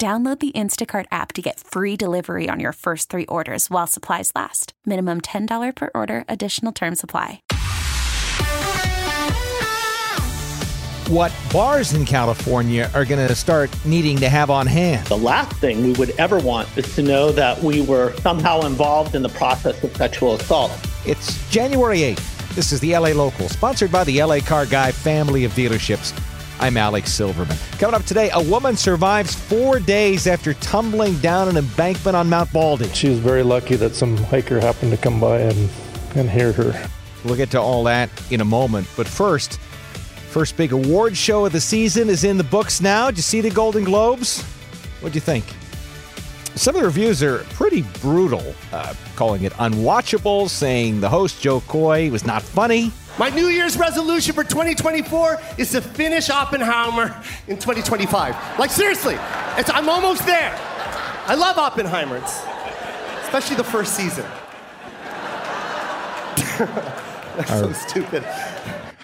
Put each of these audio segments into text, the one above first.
Download the Instacart app to get free delivery on your first three orders while supplies last. Minimum $10 per order, additional term supply. What bars in California are going to start needing to have on hand? The last thing we would ever want is to know that we were somehow involved in the process of sexual assault. It's January 8th. This is the LA Local, sponsored by the LA Car Guy family of dealerships. I'm Alex Silverman. Coming up today, a woman survives four days after tumbling down an embankment on Mount Baldy. She was very lucky that some hiker happened to come by and, and hear her. We'll get to all that in a moment. But first, first big award show of the season is in the books now. Did you see the Golden Globes? What'd you think? Some of the reviews are pretty brutal, uh, calling it unwatchable, saying the host, Jo Koy, was not funny. My New Year's resolution for 2024 is to finish Oppenheimer in 2025. Like, seriously, I'm almost there. I love Oppenheimer, it's, especially the first season. That's so stupid.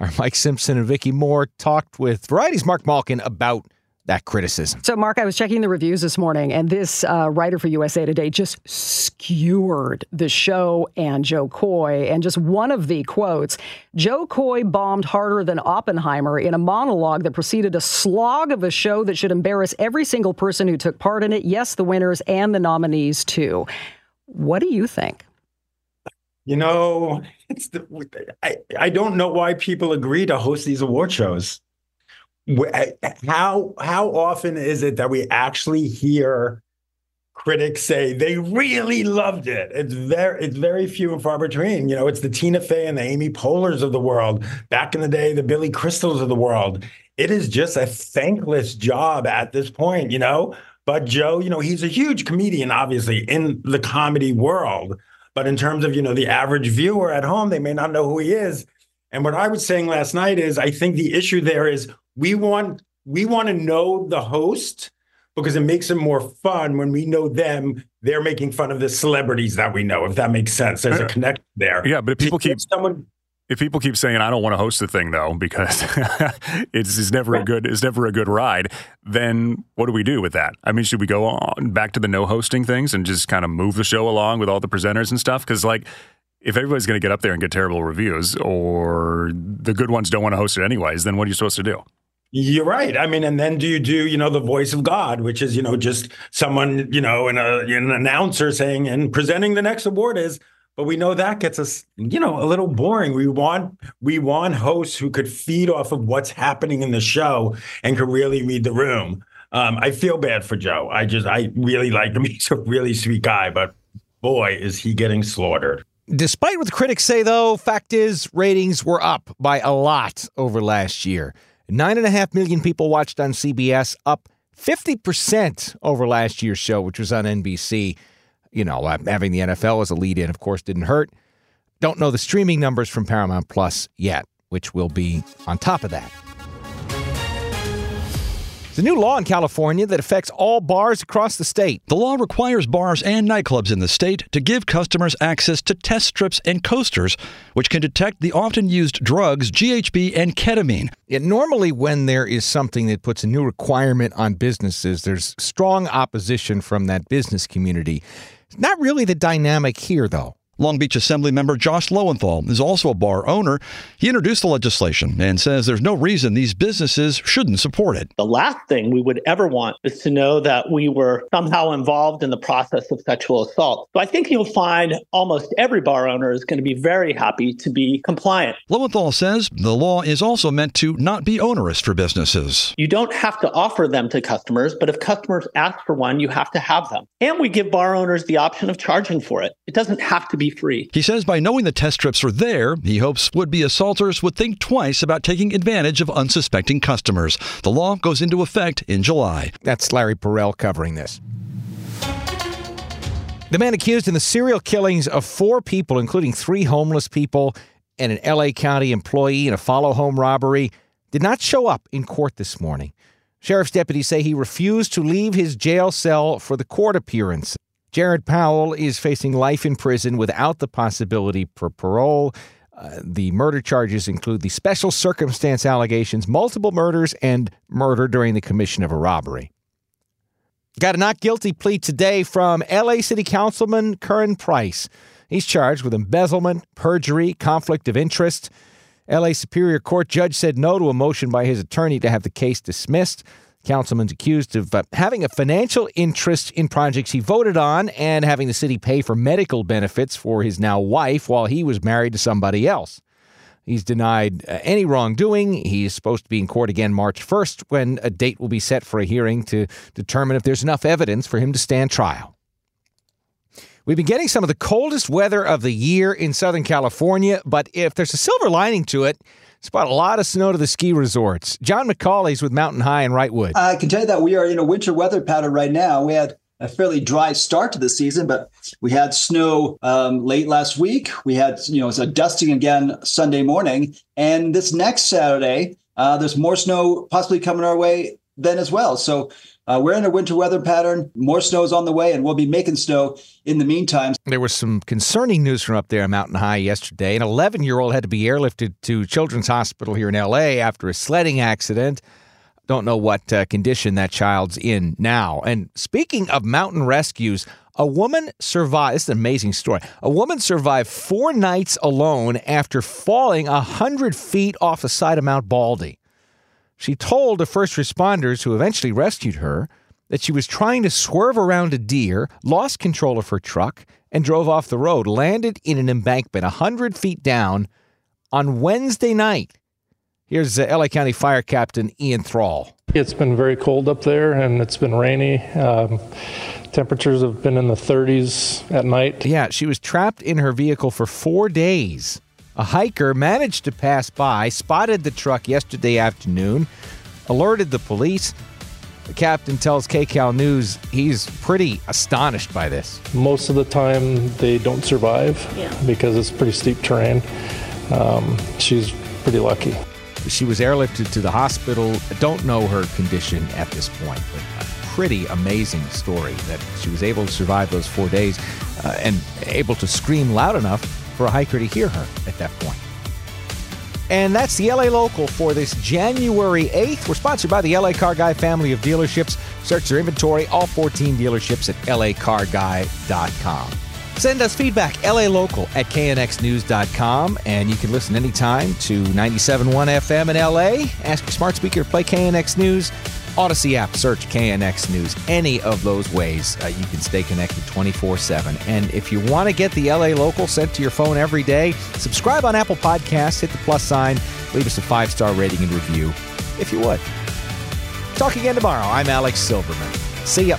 Our Mike Simpson and Vicky Moore talked with Variety's Marc Malkin about that criticism. So, Marc, I was checking the reviews this morning, and this uh, writer for USA Today just skewered the show and Jo Koy. And just one of the quotes Jo Koy bombed harder than Oppenheimer in a monologue that preceded a slog of a show that should embarrass every single person who took part in it. Yes, the winners and the nominees, too. What do you think? You know, it's the, I, I don't know why people agree to host these award shows Eh, how how often is it that we actually hear critics say they really loved it? It's very it's very few and far between. You know, it's the Tina Fey and the Amy Poehlers of the world. Back in the day, the Billy Crystals of the world. It is just a thankless job at this point, you know. But Jo, you know, he's a huge comedian, obviously, in the comedy world. But in terms of, you know, the average viewer at home, they may not know who he is. And what I was saying last night is I think the issue there is we want we want to know the host because it makes it more fun when we know them. They're making fun of the celebrities that we know. If that makes sense, there's a uh, connection there. Yeah, but if people keep someone. If people keep saying I don't want to host the thing though because it's, it's never a good it's never a good ride, then what do we do with that? I mean, should we go on back to the no hosting things and just kind of move the show along with all the presenters and stuff? Because like if everybody's going to get up there and get terrible reviews, or the good ones don't want to host it anyways, then what are you supposed to do? You're right. I mean, and then do you do, you know, the voice of God, which is, you know, just someone, you know, and an announcer saying and presenting the next award is, but we know that gets us, you know, a little boring. We want we want hosts who could feed off of what's happening in the show and could really read the room. Um, I feel bad for Jo. I just I really like him. He's a really sweet guy, but boy, is he getting slaughtered. Despite what the critics say, though, fact is ratings were up by a lot over last year. Nine and a half million people watched on CBS, up 50% over last year's show, which was on NBC. You know, uh, having the NFL as a lead in, of course, didn't hurt. Don't know the streaming numbers from Paramount Plus yet, which will be on top of that. The new law in California that affects all bars across the state. The law requires bars and nightclubs in the state to give customers access to test strips and coasters, which can detect the often used drugs GHB and ketamine. It, normally, when there is something that puts a new requirement on businesses, there's strong opposition from that business community. Not really the dynamic here, though. Long Beach Assembly member Josh Lowenthal is also a bar owner. He introduced the legislation and says there's no reason these businesses shouldn't support it. The last thing we would ever want is to know that we were somehow involved in the process of sexual assault. So I think you'll find almost every bar owner is going to be very happy to be compliant. Lowenthal says the law is also meant to not be onerous for businesses. You don't have to offer them to customers, but if customers ask for one, you have to have them. And we give bar owners the option of charging for it. It doesn't have to be free. He says by knowing the test strips are there, he hopes would be assaulters would think twice about taking advantage of unsuspecting customers. The law goes into effect in July. That's Larry Perel covering this. The man accused in the serial killings of four people, including three homeless people and an LA County employee in a follow home robbery, did not show up in court this morning. Sheriff's deputies say he refused to leave his jail cell for the court appearance. Jerrid Powell is facing life in prison without the possibility for parole. Uh, the murder charges include the special circumstance allegations, multiple murders, and murder during the commission of a robbery. Got a not guilty plea today from LA City Councilman Curran Price. He's charged with embezzlement, perjury, conflict of interest. LA Superior Court judge said no to a motion by his attorney to have the case dismissed. Councilman's accused of uh, having a financial interest in projects he voted on and having the city pay for medical benefits for his now wife while he was married to somebody else. He's denied uh, any wrongdoing. He's supposed to be in court again March 1st when a date will be set for a hearing to determine if there's enough evidence for him to stand trial. We've been getting some of the coldest weather of the year in Southern California, but if there's a silver lining to it, it's brought a lot of snow to the ski resorts. John McColly's with Mountain High in Wrightwood. I can tell you that we are in a winter weather pattern right now. We had a fairly dry start to the season, but we had snow um, late last week. We had, you know, it's a dusting again Sunday morning, and this next Saturday, uh, there's more snow possibly coming our way then as well. So uh, we're in a winter weather pattern. More snow is on the way, and we'll be making snow in the meantime. There was some concerning news from up there Mountain High yesterday. An 11 year old had to be airlifted to Children's Hospital here in LA after a sledding accident. Don't know what uh, condition that child's in now. And speaking of mountain rescues, a woman survived. This is an amazing story. A woman survived four nights alone after falling 100 feet off the side of Mount Baldy. She told the first responders who eventually rescued her that she was trying to swerve around a deer, lost control of her truck, and drove off the road, landed in an embankment 100 feet down on Wednesday night. Here's uh, LA County Fire Captain Ian Thrall. It's been very cold up there and it's been rainy. Um, temperatures have been in the 30s at night. Yeah, she was trapped in her vehicle for four days. A hiker managed to pass by, spotted the truck yesterday afternoon, alerted the police. The captain tells KCAL News he's pretty astonished by this. Most of the time, they don't survive Yeah. because it's pretty steep terrain. Um, she's pretty lucky. She was airlifted to the hospital. I don't know her condition at this point, but a pretty amazing story that she was able to survive those four days uh, and able to scream loud enough for a hiker to hear her at that point. And that's the LA Local for this January 8th. We're sponsored by the LA Car Guy family of dealerships. Search their inventory, all 14 dealerships at lacarguy.com. Send us feedback, LA Local at knxnews.com, and you can listen anytime to 97.1 FM in LA. Ask your smart speaker to play KNX News. Audacy app, search KNX News. Any of those ways, uh, you can stay connected 24 7. And if you want to get the LA Local sent to your phone every day, subscribe on Apple Podcasts, hit the plus sign, leave us a five star rating and review if you would. Talk again tomorrow. I'm Alex Silverman. See ya.